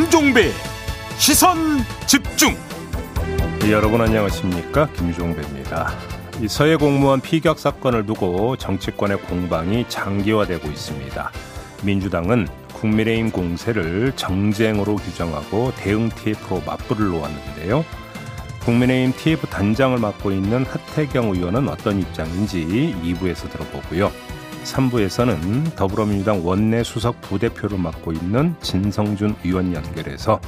김종배 시선 집중. 네, 여러분 안녕하십니까 김종배입니다. 이 서해 공무원 피격 사건을 두고 정치권의 공방이 장기화되고 있습니다. 민주당은 국민의힘 공세를 정쟁으로 규정하고 대응 TF로 맞불을 놓았는데요. 국민의힘 TF 단장을 맡고 있는 하태경 의원은 어떤 입장인지 2부에서 들어보고요. 3부에서는 더불어민주당 원내 수석 부대표를 맡고 있는 진성준 의원 연결해서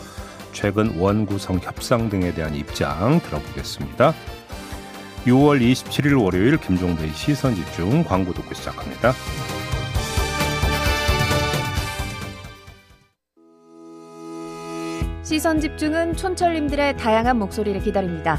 최근 원구성 협상 등에 대한 입장 들어보겠습니다. 6월 27일 월요일 김종배의 시선 집중 광고 듣고 시작합니다. 시선 집중은 촌철님들의 다양한 목소리를 기다립니다.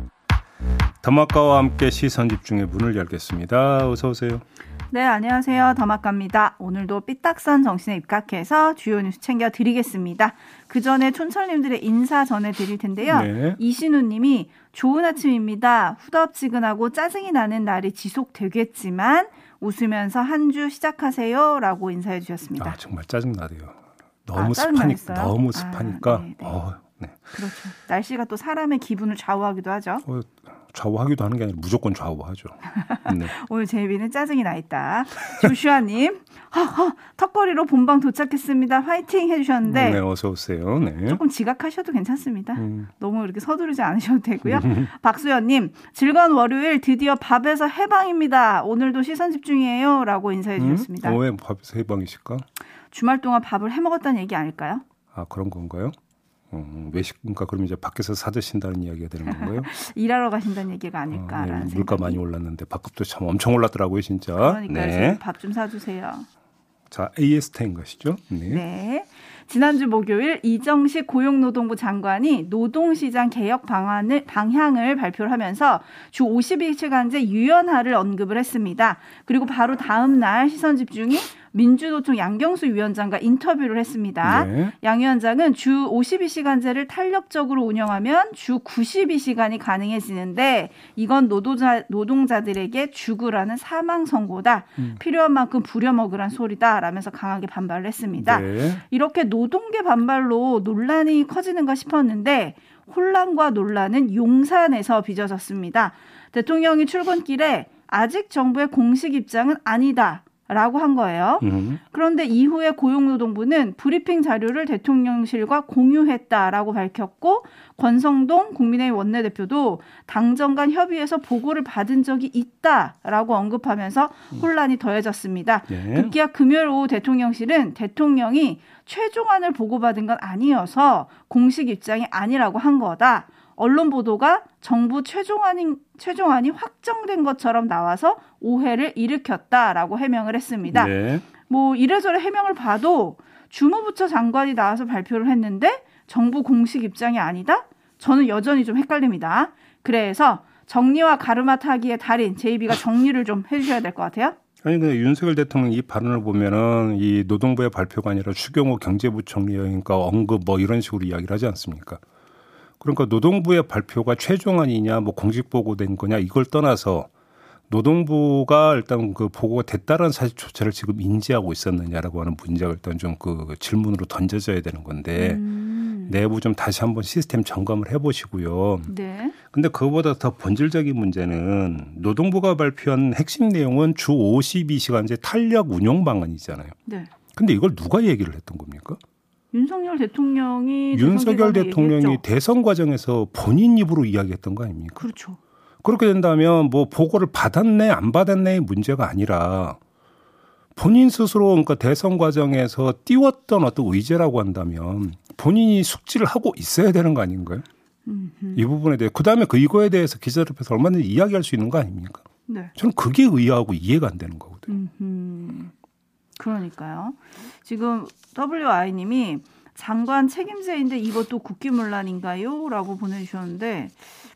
더마카와 함께 시선 집중의 문을 열겠습니다. 어서 오세요. 네, 안녕하세요. 더마카입니다. 오늘도 삐딱선 정신에 입각해서 주요 뉴스 챙겨 드리겠습니다. 그 전에 촌철님들의 인사 전해 드릴 텐데요. 네. 이신우 님이 좋은 아침입니다. 후덥지근하고 짜증이 나는 날이 지속되겠지만 웃으면서 한 주 시작하세요. 라고 인사해 주셨습니다. 아 정말 짜증 나네요. 너무 아, 습하니까? 너무 아, 습하니까 네, 네. 어, 네. 그렇죠. 날씨가 또 사람의 기분을 좌우하기도 하죠. 어, 좌우하기도 하는 게 아니라 무조건 좌우하죠. 네. 오늘 제이비는 짜증이 나 있다. 조슈아님, 허허, 턱걸이로 본방 도착했습니다. 화이팅 해주셨는데 네, 어서 오세요. 네. 조금 지각하셔도 괜찮습니다. 음. 너무 이렇게 서두르지 않으셔도 되고요. 박수연님, 즐거운 월요일 드디어 밥에서 해방입니다. 오늘도 시선 집중이에요. 라고 인사해 주셨습니다. 음? 어, 왜 밥에서 해방이실까? 주말 동안 밥을 해 먹었다는 얘기 아닐까요? 아 그런 건가요? 어, 외식 그러니까 그럼 이제 밖에서 사 드신다는 이야기가 되는 건가요? 일하러 가신다는 얘기가 어, 아닐까라는 네, 물가. 많이 올랐는데 밥값도 참 엄청 올랐더라고요, 진짜. 그러니까요. 네. 밥좀 사주세요. 자, AST인 것이죠? 네. 네. 지난주 목요일 이정식 고용노동부 장관이 노동시장 개혁 방안을 방향을 발표를 하면서 주 50일치간제 유연화를 언급을 했습니다. 그리고 바로 다음 날 시선 집중이 민주노총 양경수 위원장과 인터뷰를 했습니다. 네. 양 위원장은 주 52시간제를 탄력적으로 운영하면 주 92시간이 가능해지는데 이건 노동자, 노동자들에게 죽으라는 사망 선고다. 음. 필요한 만큼 부려먹으란 소리다. 라면서 강하게 반발을 했습니다. 네. 이렇게 노동계 반발로 논란이 커지는가 싶었는데 혼란과 논란은 용산에서 빚어졌습니다. 대통령이 출근길에 아직 정부의 공식 입장은 아니다. 라고 한 거예요. 음. 그런데 이후에 고용노동부는 브리핑 자료를 대통령실과 공유했다라고 밝혔고 권성동 국민의힘 원내대표도 당정 간 협의에서 보고를 받은 적이 있다라고 언급하면서 혼란이 더해졌습니다. 네. 급기야 금요일 오후 대통령실은 대통령이 최종안을 보고받은 건 아니어서 공식 입장이 아니라고 한 거다. 언론 보도가 정부 최종안이, 최종안이 확정된 것처럼 나와서 오해를 일으켰다라고 해명을 했습니다. 네. 뭐 이래저래 해명을 봐도 주무부처 장관이 나와서 발표를 했는데 정부 공식 입장이 아니다? 저는 여전히 좀 헷갈립니다. 그래서 정리와 가르마 타기의 달인 JB가 정리를 좀 해주셔야 될 것 같아요. 아니 근데 윤석열 대통령 이 발언을 보면은 이 노동부의 발표가 아니라 추경호 경제부총리가 언급 뭐 이런 식으로 이야기를 하지 않습니까? 그러니까 노동부의 발표가 최종안이냐 뭐 공식 보고된 거냐 이걸 떠나서 노동부가 일단 그 보고가 됐다라는 사실 조차를 지금 인지하고 있었느냐라고 하는 문제가 일단 좀 그 질문으로 던져져야 되는 건데 음, 내부 좀 다시 한번 시스템 점검을 해보시고요. 네. 근데 그거보다 더 본질적인 문제는 노동부가 발표한 핵심 내용은 주 52시간제 탄력 운용 방안이잖아요. 네. 근데 이걸 누가 얘기를 했던 겁니까? 윤석열 대통령이 윤석열 대통령이 얘기했죠. 대선 과정에서 본인 입으로 이야기했던 거 아닙니까? 그렇죠. 그렇게 된다면 뭐 보고를 받았네 안 받았네의 문제가 아니라 본인 스스로 그러니까 대선 과정에서 띄웠던 어떤 의제라고 한다면 본인이 숙지를 하고 있어야 되는 거 아닌가요? 음흠. 이 부분에 대해 그다음에 그 이거에 대해서 기자들 앞에서 얼마든지 이야기할 수 있는 거 아닙니까? 네. 저는 그게 의아하고 이해가 안 되는 거거든요. 음흠. 그러니까요. 지금 WI님이 장관 책임제인데 이것도 국기문란인가요? 라고 보내주셨는데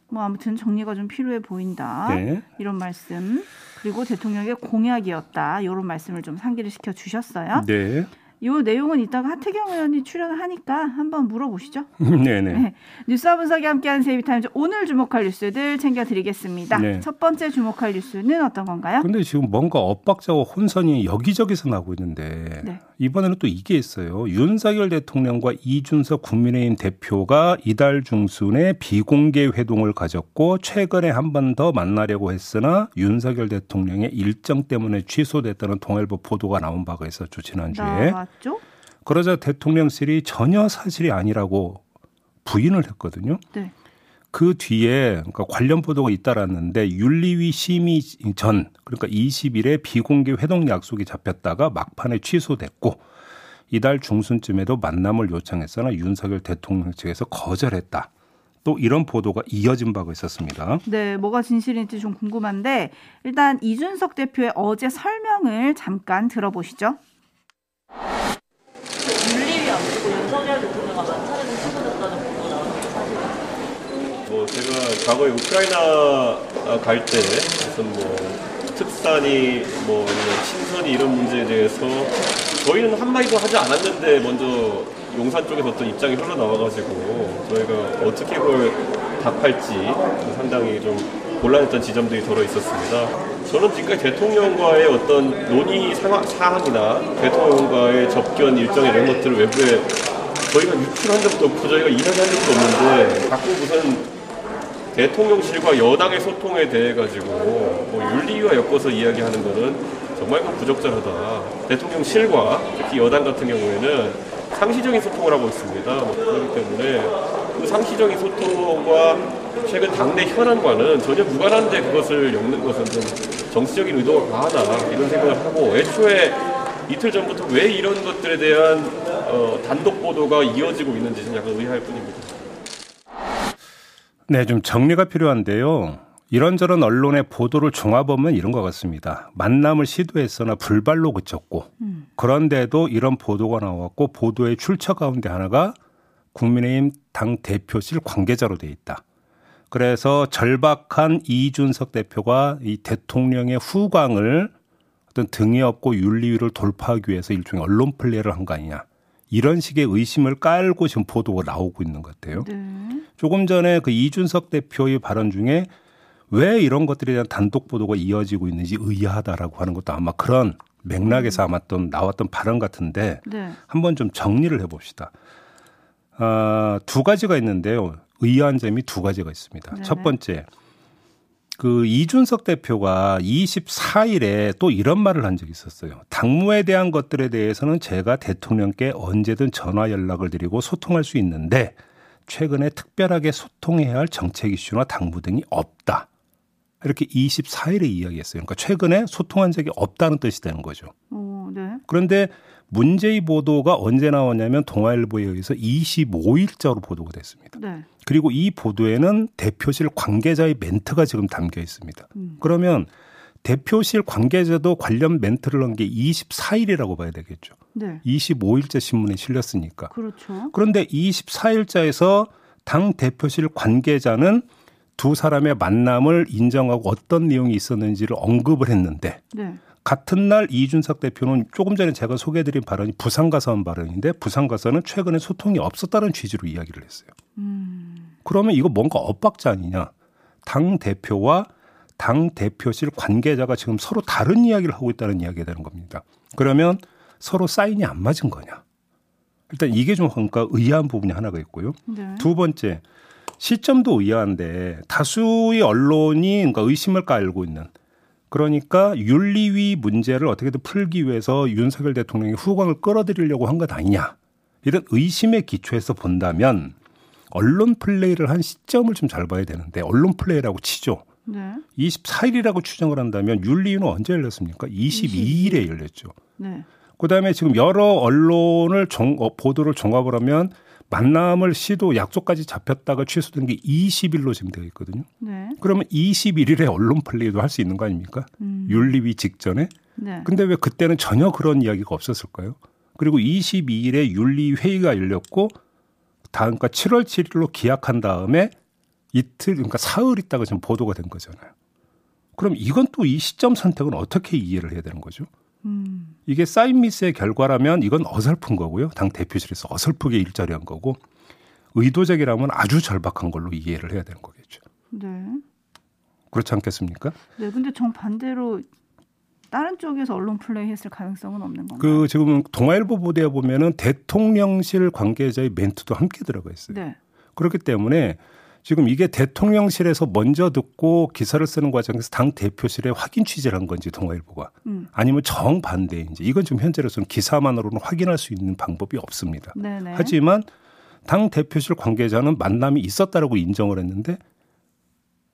뭐 아무튼 정리가 좀 필요해 보인다. 네. 이런 말씀. 그리고 대통령의 공약이었다. 이런 말씀을 좀 상기를 시켜 주셨어요. 네. 이 내용은 이따가 하태경 의원이 출연을 하니까 한번 물어보시죠. 네네. 네. 뉴스와 분석이 함께하는 세이비타임즈 오늘 주목할 뉴스들 챙겨드리겠습니다. 네. 첫 번째 주목할 뉴스는 어떤 건가요? 근데 지금 뭔가 엇박자와 혼선이 여기저기서 나고 있는데 네. 이번에는 또 이게 있어요. 윤석열 대통령과 이준석 국민의힘 대표가 이달 중순에 비공개 회동을 가졌고 최근에 한 번 더 만나려고 했으나 윤석열 대통령의 일정 때문에 취소됐다는 동아일보 보도가 나온 바가 있었죠 지난주에. 나왔죠? 그러자 대통령실이 전혀 사실이 아니라고 부인을 했거든요. 네. 그 뒤에 그러니까 관련 보도가 잇따랐는데 윤리위 심의 전 그러니까 20일에 비공개 회동 약속이 잡혔다가 막판에 취소됐고 이달 중순쯤에도 만남을 요청했으나 윤석열 대통령 측에서 거절했다. 또 이런 보도가 이어진 바가 있었습니다. 네, 뭐가 진실인지 좀 궁금한데 일단 이준석 대표의 어제 설명을 잠깐 들어보시죠. 윤리위 앞두고 만찬에서 취소됐다는 보도 나왔는데 사실 뭐 제가 과거에 우크라이나 갈 때 무슨 뭐 특산이 뭐 신선이 이런 문제에 대해서 저희는 한마디도 하지 않았는데 먼저 용산 쪽에서 어떤 입장이 흘러나와가지고 저희가 어떻게 그걸 답할지 상당히 좀 곤란했던 지점들이 덜어 있었습니다. 저는 지금까지 대통령과의 어떤 논의 상황, 사항이나 대통령과의 접견 일정 이런 것들을 외부에 저희가 유출한 적도 없고 저희가 이야기한 적도 없는데 자꾸 무슨 대통령실과 여당의 소통에 대해 가지고 뭐 윤리위와 엮어서 이야기하는 거는 정말 그 부적절하다. 대통령실과 특히 여당 같은 경우에는 상시적인 소통을 하고 있습니다. 뭐 그렇기 때문에 그 상시적인 소통과 최근 당내 현안과는 전혀 무관한데 그것을 엮는 것은 좀 정치적인 의도가 과하다 이런 생각을 하고 애초에 이틀 전부터 왜 이런 것들에 대한 어, 단독 보도가 이어지고 있는지 좀 약간 의아할 뿐입니다. 네, 좀 정리가 필요한데요. 이런저런 언론의 보도를 종합하면 이런 것 같습니다. 만남을 시도했으나 불발로 그쳤고, 그런데도 이런 보도가 나왔고, 보도의 출처 가운데 하나가 국민의힘 당 대표실 관계자로 돼 있다. 그래서 절박한 이준석 대표가 이 대통령의 후광을 어떤 등에 업고 윤리위를 돌파하기 위해서 일종의 언론 플레이를 한 거 아니냐. 이런 식의 의심을 깔고 지금 보도가 나오고 있는 것 같아요. 네. 조금 전에 그 이준석 대표의 발언 중에 왜 이런 것들에 대한 단독 보도가 이어지고 있는지 의아하다라고 하는 것도 아마 그런 맥락에서 아마 또 나왔던 발언 같은데 네. 한번 좀 정리를 해봅시다. 아, 두 가지가 있는데요. 의아한 점이 두 가지가 있습니다. 네네. 첫 번째, 그 이준석 대표가 24일에 또 이런 말을 한 적이 있었어요. 당무에 대한 것들에 대해서는 제가 대통령께 언제든 전화 연락을 드리고 소통할 수 있는데 최근에 특별하게 소통해야 할 정책 이슈나 당무 등이 없다. 이렇게 24일에 이야기했어요. 그러니까 최근에 소통한 적이 없다는 뜻이 되는 거죠. 오, 네. 그런데 문제의 보도가 언제 나왔냐면 동아일보에 의해서 25일자로 보도가 됐습니다. 네. 그리고 이 보도에는 대표실 관계자의 멘트가 지금 담겨 있습니다. 음. 그러면 대표실 관계자도 관련 멘트를 한 게 24일이라고 봐야 되겠죠. 네. 25일째 신문에 실렸으니까. 그렇죠. 그런데 24일자에서 당 대표실 관계자는 두 사람의 만남을 인정하고 어떤 내용이 있었는지를 언급을 했는데 네. 같은 날 이준석 대표는 조금 전에 제가 소개해드린 발언이 부산 가서 한 발언인데 부산 가서는 최근에 소통이 없었다는 취지로 이야기를 했어요. 음. 그러면 이거 뭔가 엇박자 아니냐? 당 대표와 당 대표실 관계자가 지금 서로 다른 이야기를 하고 있다는 이야기가 되는 겁니다. 그러면 서로 사인이 안 맞은 거냐? 일단 이게 좀 뭔가 의아한 부분이 하나가 있고요. 네. 두 번째 시점도 의아한데 다수의 언론이 그러니까 의심을 깔고 있는 그러니까 윤리위 문제를 어떻게든 풀기 위해서 윤석열 대통령이 후광을 끌어들이려고 한 것 아니냐 이런 의심에 기초해서 본다면 언론 플레이를 한 시점을 좀 잘 봐야 되는데 언론 플레이라고 치죠. 네. 24일이라고 추정을 한다면 윤리위는 언제 열렸습니까? 22일에 열렸죠. 네. 그다음에 지금 여러 언론을 종, 어, 보도를 종합을 하면 만남을 시도 약속까지 잡혔다가 취소된 게 20일로 지금 되어 있거든요. 네. 그러면 21일에 언론 플레이도 할 수 있는 거 아닙니까? 음. 윤리위 직전에. 네. 근데 왜 그때는 전혀 그런 이야기가 없었을까요? 그리고 22일에 윤리 회의가 열렸고 다음 그러니까 7월 7일로 기약한 다음에 이틀 그러니까 사흘 있다가 지금 보도가 된 거잖아요. 그럼 이건 또 이 시점 선택은 어떻게 이해를 해야 되는 거죠? 음. 이게 사인 미스의 결과라면 이건 어설픈 거고요. 당 대표실에서 어설프게 일자리 한 거고 의도적이라면 아주 절박한 걸로 이해를 해야 되는 거겠죠. 네. 그렇지 않겠습니까? 네, 근데 정 반대로 다른 쪽에서 언론 플레이 했을 가능성은 없는 건가요? 그 지금 동아일보 보도에 보면은 대통령실 관계자의 멘트도 함께 들어가 있어요. 네. 그렇기 때문에 지금 이게 대통령실에서 먼저 듣고 기사를 쓰는 과정에서 당 대표실에 확인 취재를 한 건지 동아일보가 음. 아니면 정반대인지 이건 지금 현재로서는 기사만으로는 확인할 수 있는 방법이 없습니다. 네네. 하지만 당 대표실 관계자는 만남이 있었다라고 인정을 했는데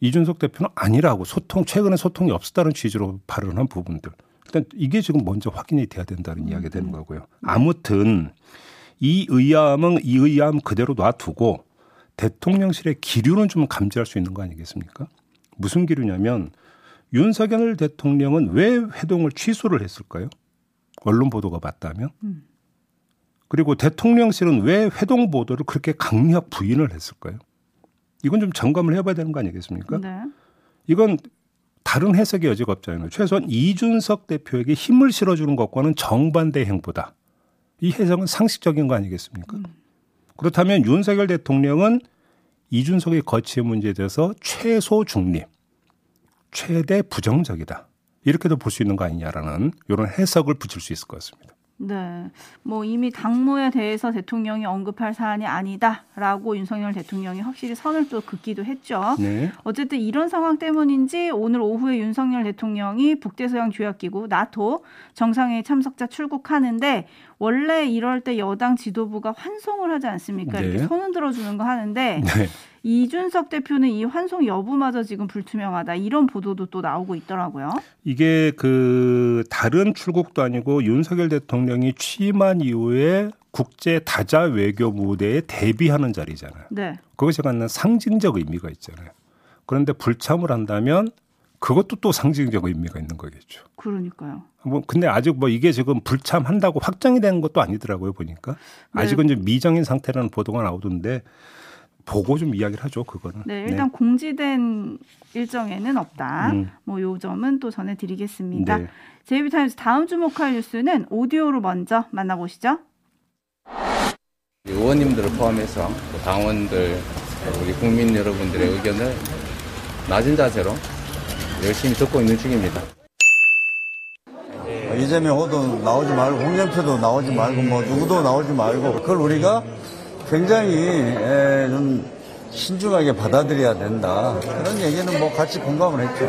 이준석 대표는 아니라고 소통 최근에 소통이 없었다는 취지로 발언한 부분들 일단 이게 지금 먼저 확인이 돼야 된다는 이야기가 되는 거고요. 아무튼 이 의아함은 이 의아함 그대로 놔두고 대통령실의 기류는 좀 감지할 수 있는 거 아니겠습니까? 무슨 기류냐면 윤석열 대통령은 왜 회동을 취소를 했을까요? 언론 보도가 맞다면? 음. 그리고 대통령실은 왜 회동 보도를 그렇게 강력 부인을 했을까요? 이건 좀 점검을 해봐야 되는 거 아니겠습니까? 네. 이건 다른 해석의 여지가 없잖아요. 최소한 이준석 대표에게 힘을 실어주는 것과는 정반대 행보다. 이 해석은 상식적인 거 아니겠습니까? 그렇다면 윤석열 대통령은 이준석의 거취의 문제에 대해서 최소 중립, 최대 부정적이다. 이렇게도 볼 수 있는 거 아니냐라는 이런 해석을 붙일 수 있을 것 같습니다. 네. 뭐 이미 당무에 대해서 대통령이 언급할 사안이 아니다라고 윤석열 대통령이 확실히 선을 또 긋기도 했죠. 네. 어쨌든 이런 상황 때문인지 오늘 오후에 윤석열 대통령이 북대서양 조약기구 나토 정상회의 참석자 출국하는데 원래 이럴 때 여당 지도부가 환송을 하지 않습니까? 네. 이렇게 손은 들어주는 거 하는데 네. 이준석 대표는 이 환송 여부마저 지금 불투명하다 이런 보도도 또 나오고 있더라고요. 이게 그 다른 출국도 아니고 윤석열 대통령이 취임한 이후에 국제 다자 외교 무대에 대비하는 자리잖아요. 네. 그것이 갖는 상징적 의미가 있잖아요. 그런데 불참을 한다면 그것도 또 상징적 의미가 있는 거겠죠. 그러니까요. 뭐 근데 아직 뭐 이게 지금 불참한다고 확정이 된 것도 아니더라고요 보니까 네. 아직은 좀 미정인 상태라는 보도가 나오던데 보고 좀 이야기를 하죠 그거는. 네, 일단 공지된 일정에는 없다. 음. 뭐요 점은 또 전해드리겠습니다. 네. 제이비타임즈 다음 주목할 뉴스는 오디오로 먼저 만나보시죠. 의원님들을 포함해서 또 당원들, 우리 국민 여러분들의 의견을 낮은 자세로 열심히 듣고 있는 중입니다. 이재명 호도 나오지 말고 홍영표도 나오지 말고 뭐 누구도 나오지 말고 그걸 우리가 굉장히 에, 좀 신중하게 받아들여야 된다 그런 얘기는 뭐 같이 공감을 했죠.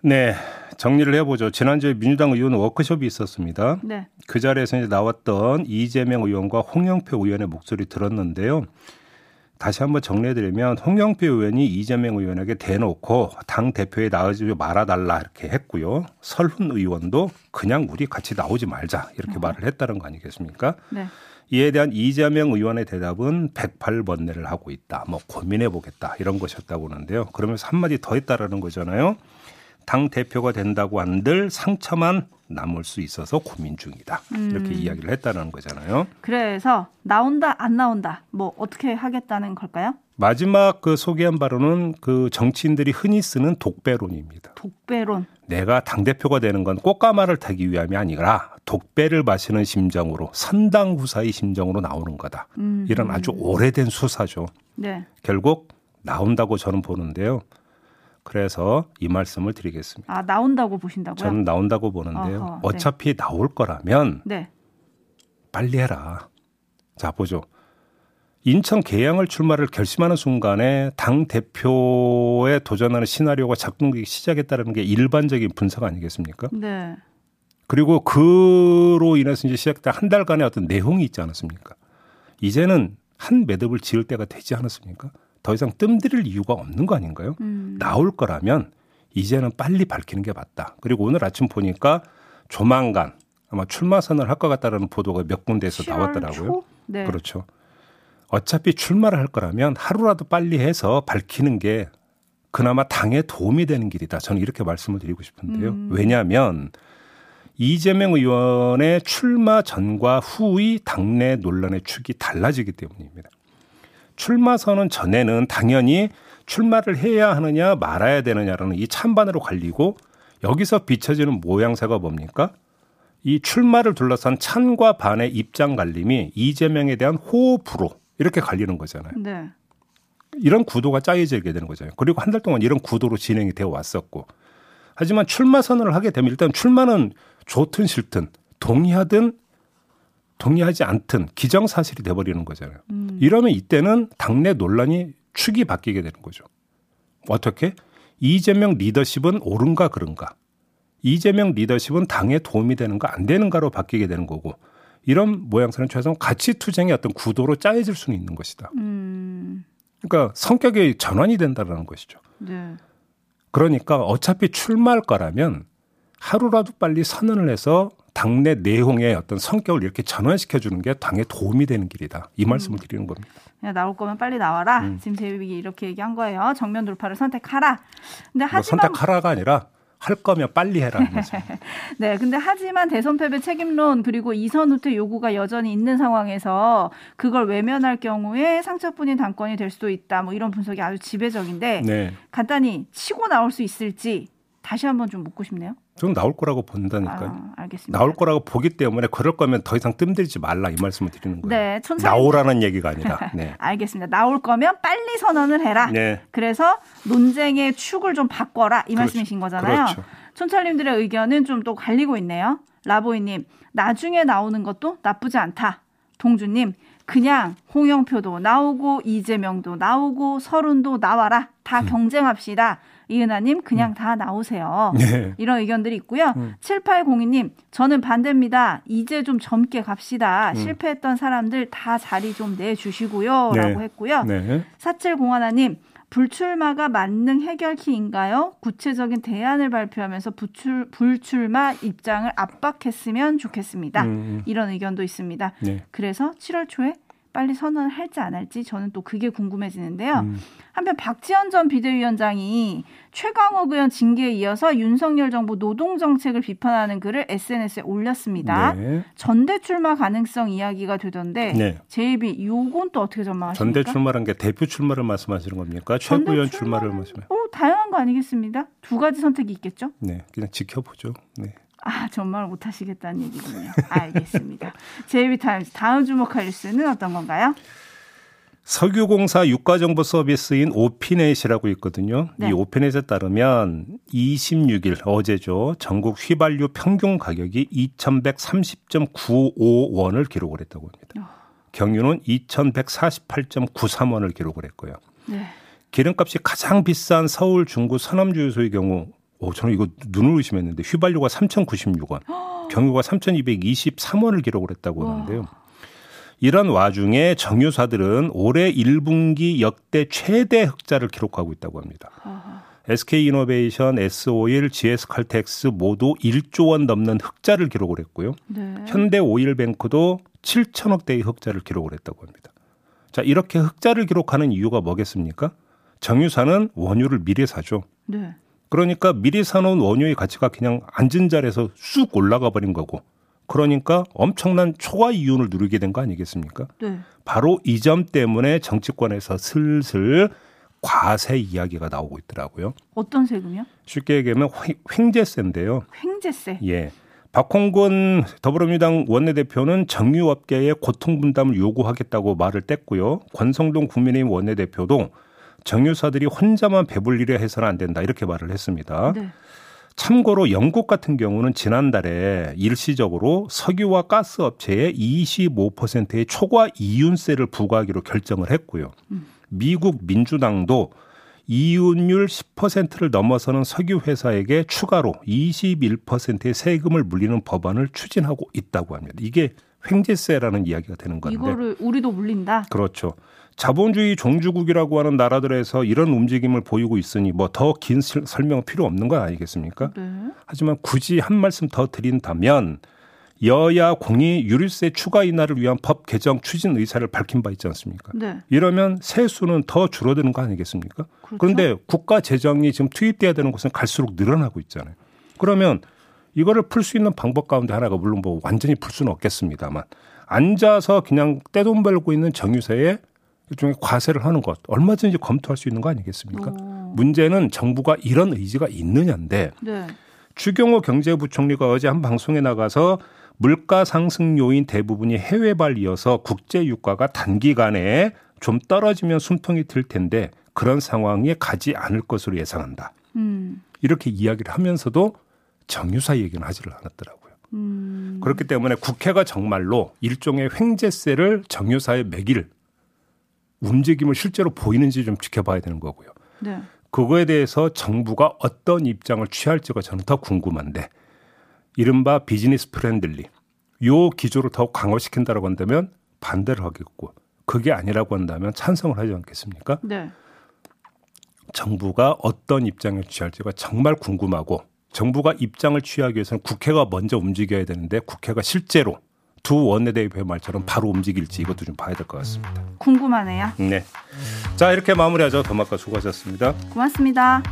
네. 정리를 해보죠. 지난주에 민주당 의원 워크숍이 있었습니다. 네. 그 자리에서 이제 나왔던 이재명 의원과 홍영표 의원의 목소리 들었는데요. 다시 한번 정리해드리면 홍영표 의원이 이재명 의원에게 대놓고 당 대표에 나오지 말아달라 이렇게 했고요. 설훈 의원도 그냥 우리 같이 나오지 말자 이렇게 말을 했다는 거 아니겠습니까? 네. 이에 대한 이재명 의원의 대답은 108번뇌를 하고 있다. 뭐 고민해 보겠다. 이런 것이었다고 하는데요. 그러면서 한마디 더 했다라는 거잖아요. 당 대표가 된다고 한들 상처만 남을 수 있어서 고민 중이다. 이렇게 이야기를 했다는 거잖아요. 그래서 나온다 안 나온다 뭐 어떻게 하겠다는 걸까요? 마지막 그 소개한 바로는 그 정치인들이 흔히 쓰는 독배론입니다. 독배론. 내가 당 대표가 되는 건 꽃가마를 타기 위함이 아니라 독배를 마시는 심정으로 선당 후사의 심정으로 나오는 거다. 음. 이런 아주 오래된 수사죠. 네. 결국 나온다고 저는 보는데요. 그래서 이 말씀을 드리겠습니다. 아 나온다고 보신다고요? 저는 나온다고 보는데요. 어허, 네. 어차피 나올 거라면 네. 빨리 해라. 자, 보죠. 인천 계양을 출마를 결심하는 순간에 당 대표에 도전하는 시나리오가 작동되기 시작했다는 게 일반적인 분석 아니겠습니까? 네. 그리고 그로 인해서 이제 시작된 한 달간의 어떤 내용이 있지 않았습니까? 이제는 한 매듭을 지을 때가 되지 않았습니까? 더 이상 뜸들일 이유가 없는 거 아닌가요? 음. 나올 거라면 이제는 빨리 밝히는 게 맞다. 그리고 오늘 아침 보니까 조만간 아마 출마 선언을 할 것 같다라는 보도가 몇 군데에서 7월 나왔더라고요. 초? 네. 그렇죠. 어차피 출마를 할 거라면 하루라도 빨리 해서 밝히는 게 그나마 당에 도움이 되는 길이다. 저는 이렇게 말씀을 드리고 싶은데요. 음. 왜냐하면 이재명 의원의 출마 전과 후의 당내 논란의 축이 달라지기 때문입니다. 출마 선언 전에는 당연히 출마를 해야 하느냐 말아야 되느냐라는 이 찬반으로 갈리고 여기서 비춰지는 모양새가 뭡니까? 이 출마를 둘러싼 찬과 반의 입장 갈림이 이재명에 대한 호불호 이렇게 갈리는 거잖아요. 네. 이런 구도가 짜여지게 되는 거잖아요. 그리고 한 달 동안 이런 구도로 진행이 되어 왔었고. 하지만 출마 선언을 하게 되면 일단 출마는 좋든 싫든 동의하든 동의하지 않든 기정사실이 돼버리는 거잖아요. 음. 이러면 이때는 당내 논란이 축이 바뀌게 되는 거죠. 어떻게? 이재명 리더십은 옳은가 그른가? 이재명 리더십은 당에 도움이 되는가 안 되는가로 바뀌게 되는 거고 이런 모양새는 최소한 가치 투쟁의 어떤 구도로 짜여질 수는 있는 것이다. 음. 그러니까 성격이 전환이 된다는 것이죠. 네. 그러니까 어차피 출마할 거라면 하루라도 빨리 선언을 해서 당내 내용의 어떤 성격을 이렇게 전환시켜 주는 게 당에 도움이 되는 길이다. 이 말씀을 음. 드리는 겁니다. 그냥 나올 거면 빨리 나와라. 음. 지금 제이비 이렇게 얘기한 거예요. 정면 돌파를 선택하라. 근데 뭐 하지만 뭐 선택하라가 아니라 할 거면 빨리 해라. 네, 근데 하지만 대선 패배 책임론 그리고 이선 후퇴 요구가 여전히 있는 상황에서 그걸 외면할 경우에 상처뿐인 당권이 될 수도 있다. 뭐 이런 분석이 아주 지배적인데 네. 간단히 치고 나올 수 있을지 다시 한번 좀 묻고 싶네요. 저는 나올 거라고 본다니까요. 아, 알겠습니다. 나올 거라고 보기 때문에 그럴 거면 더 이상 뜸들지 말라 이 말씀을 드리는 거예요. 네, 촌사... 나오라는 얘기가 아니라. 네. 알겠습니다. 나올 거면 빨리 선언을 해라. 네. 그래서 논쟁의 축을 좀 바꿔라 이 그렇죠. 말씀이신 거잖아요. 그렇죠. 촌철님들의 의견은 좀 또 갈리고 있네요. 라보이님 나중에 나오는 것도 나쁘지 않다. 동주님 그냥 홍영표도 나오고 이재명도 나오고 서른도 나와라. 다 음. 경쟁합시다. 이은하님 그냥 음. 다 나오세요. 네. 이런 의견들이 있고요. 음. 7802님 저는 반대입니다. 이제 좀 젊게 갑시다. 음. 실패했던 사람들 다 자리 좀 내주시고요. 네. 라고 했고요. 네. 4701님 불출마가 만능 해결키인가요? 구체적인 대안을 발표하면서 부출, 불출마 입장을 압박했으면 좋겠습니다. 음. 이런 의견도 있습니다. 네. 그래서 7월 초에 빨리 선언을 할지 안 할지 저는 또 그게 궁금해지는데요. 음. 한편 박지원 전 비대위원장이 최강욱 의원 징계에 이어서 윤석열 정부 노동 정책을 비판하는 글을 SNS에 올렸습니다. 네. 전대 출마 가능성 이야기가 되던데 네. 제이비 요건 또 어떻게 전망하십니까? 전대 출마란 게 대표 출마를 말씀하시는 겁니까? 최고 위원 출마를 말씀하시면? 어, 다양한 거 아니겠습니까? 두 가지 선택이 있겠죠? 네, 그냥 지켜보죠. 네. 아, 정말 못하시겠다는 얘기군요. 알겠습니다. 제이비타임즈 다음 주목할 뉴스는 어떤 건가요? 석유공사 유가정보 서비스인 오피넷이라고 있거든요. 네. 이 오피넷에 따르면 26일 어제죠. 전국 휘발유 평균 가격이 2,130.95원을 기록을 했다고 합니다. 어. 경유는 2,148.93원을 기록을 했고요. 네. 기름값이 가장 비싼 서울 중구 서남주유소의 경우 오, 저는 이거 눈을 의심했는데 휘발유가 3,096원, 경유가 3,223원을 기록을 했다고 하는데요. 이런 와중에 정유사들은 올해 1분기 역대 최대 흑자를 기록하고 있다고 합니다. SK이노베이션, S-오일, GS칼텍스 모두 1조 원 넘는 흑자를 기록을 했고요. 네. 현대오일뱅크도 7천억 대의 흑자를 기록을 했다고 합니다. 자, 이렇게 흑자를 기록하는 이유가 뭐겠습니까? 정유사는 원유를 미리 사죠. 네. 그러니까 미리 사놓은 원유의 가치가 그냥 앉은 자리에서 쑥 올라가 버린 거고 그러니까 엄청난 초과 이윤을 누리게 된 거 아니겠습니까? 네. 바로 이 점 때문에 정치권에서 슬슬 과세 이야기가 나오고 있더라고요. 어떤 세금이요? 쉽게 얘기하면 횡재세인데요. 횡재세. 예. 박홍근 더불어민주당 원내대표는 정유업계의 고통 분담을 요구하겠다고 말을 뗐고요. 권성동 국민의힘 원내대표도 정유사들이 혼자만 배불리려 해서는 안 된다 이렇게 말을 했습니다. 네. 참고로 영국 같은 경우는 지난달에 일시적으로 석유와 가스 업체에 25%의 초과 이윤세를 부과하기로 결정을 했고요. 음. 미국 민주당도 이윤율 10%를 넘어서는 석유 회사에게 추가로 21%의 세금을 물리는 법안을 추진하고 있다고 합니다. 이게 횡재세라는 이야기가 되는 건데. 이거를 우리도 물린다. 그렇죠. 자본주의 종주국이라고 하는 나라들에서 이런 움직임을 보이고 있으니 뭐 더 긴 설명은 필요 없는 거 아니겠습니까? 네. 하지만 굳이 한 말씀 더 드린다면 여야 공히 유류세 추가 인하를 위한 법 개정 추진 의사를 밝힌 바 있지 않습니까? 네. 이러면 세수는 더 줄어드는 거 아니겠습니까? 그렇죠? 그런데 국가 재정이 지금 투입돼야 되는 곳은 갈수록 늘어나고 있잖아요. 그러면 이거를 풀 수 있는 방법 가운데 하나가 물론 뭐 완전히 풀 수는 없겠습니다만 앉아서 그냥 떼돈 벌고 있는 정유사에 일종의 과세를 하는 것 얼마든지 검토할 수 있는 거 아니겠습니까? 오. 문제는 정부가 이런 의지가 있느냐인데 네. 추경호 경제부총리가 어제 한 방송에 나가서 물가 상승 요인 대부분이 해외발이어서 국제 유가가 단기간에 좀 떨어지면 숨통이 들 텐데 그런 상황에 가지 않을 것으로 예상한다. 음. 이렇게 이야기를 하면서도 정유사 얘기는 하지를 않았더라고요. 음. 그렇기 때문에 국회가 정말로 일종의 횡재세를 정유사에 매길 움직임을 실제로 보이는지 좀 지켜봐야 되는 거고요. 네. 그거에 대해서 정부가 어떤 입장을 취할지가 저는 더 궁금한데 이른바 business friendly 요 기조를 더욱 강화시킨다고 한다면 반대를 하겠고 그게 아니라고 한다면 찬성을 하지 않겠습니까? 네. 정부가 어떤 입장을 취할지가 정말 궁금하고 정부가 입장을 취하기 위해서는 국회가 먼저 움직여야 되는데 국회가 실제로 두 원내대표 말처럼 바로 움직일지 이것도 좀 봐야 될 것 같습니다. 궁금하네요. 네. 자, 이렇게 마무리하죠. 더마카 수고하셨습니다. 고맙습니다.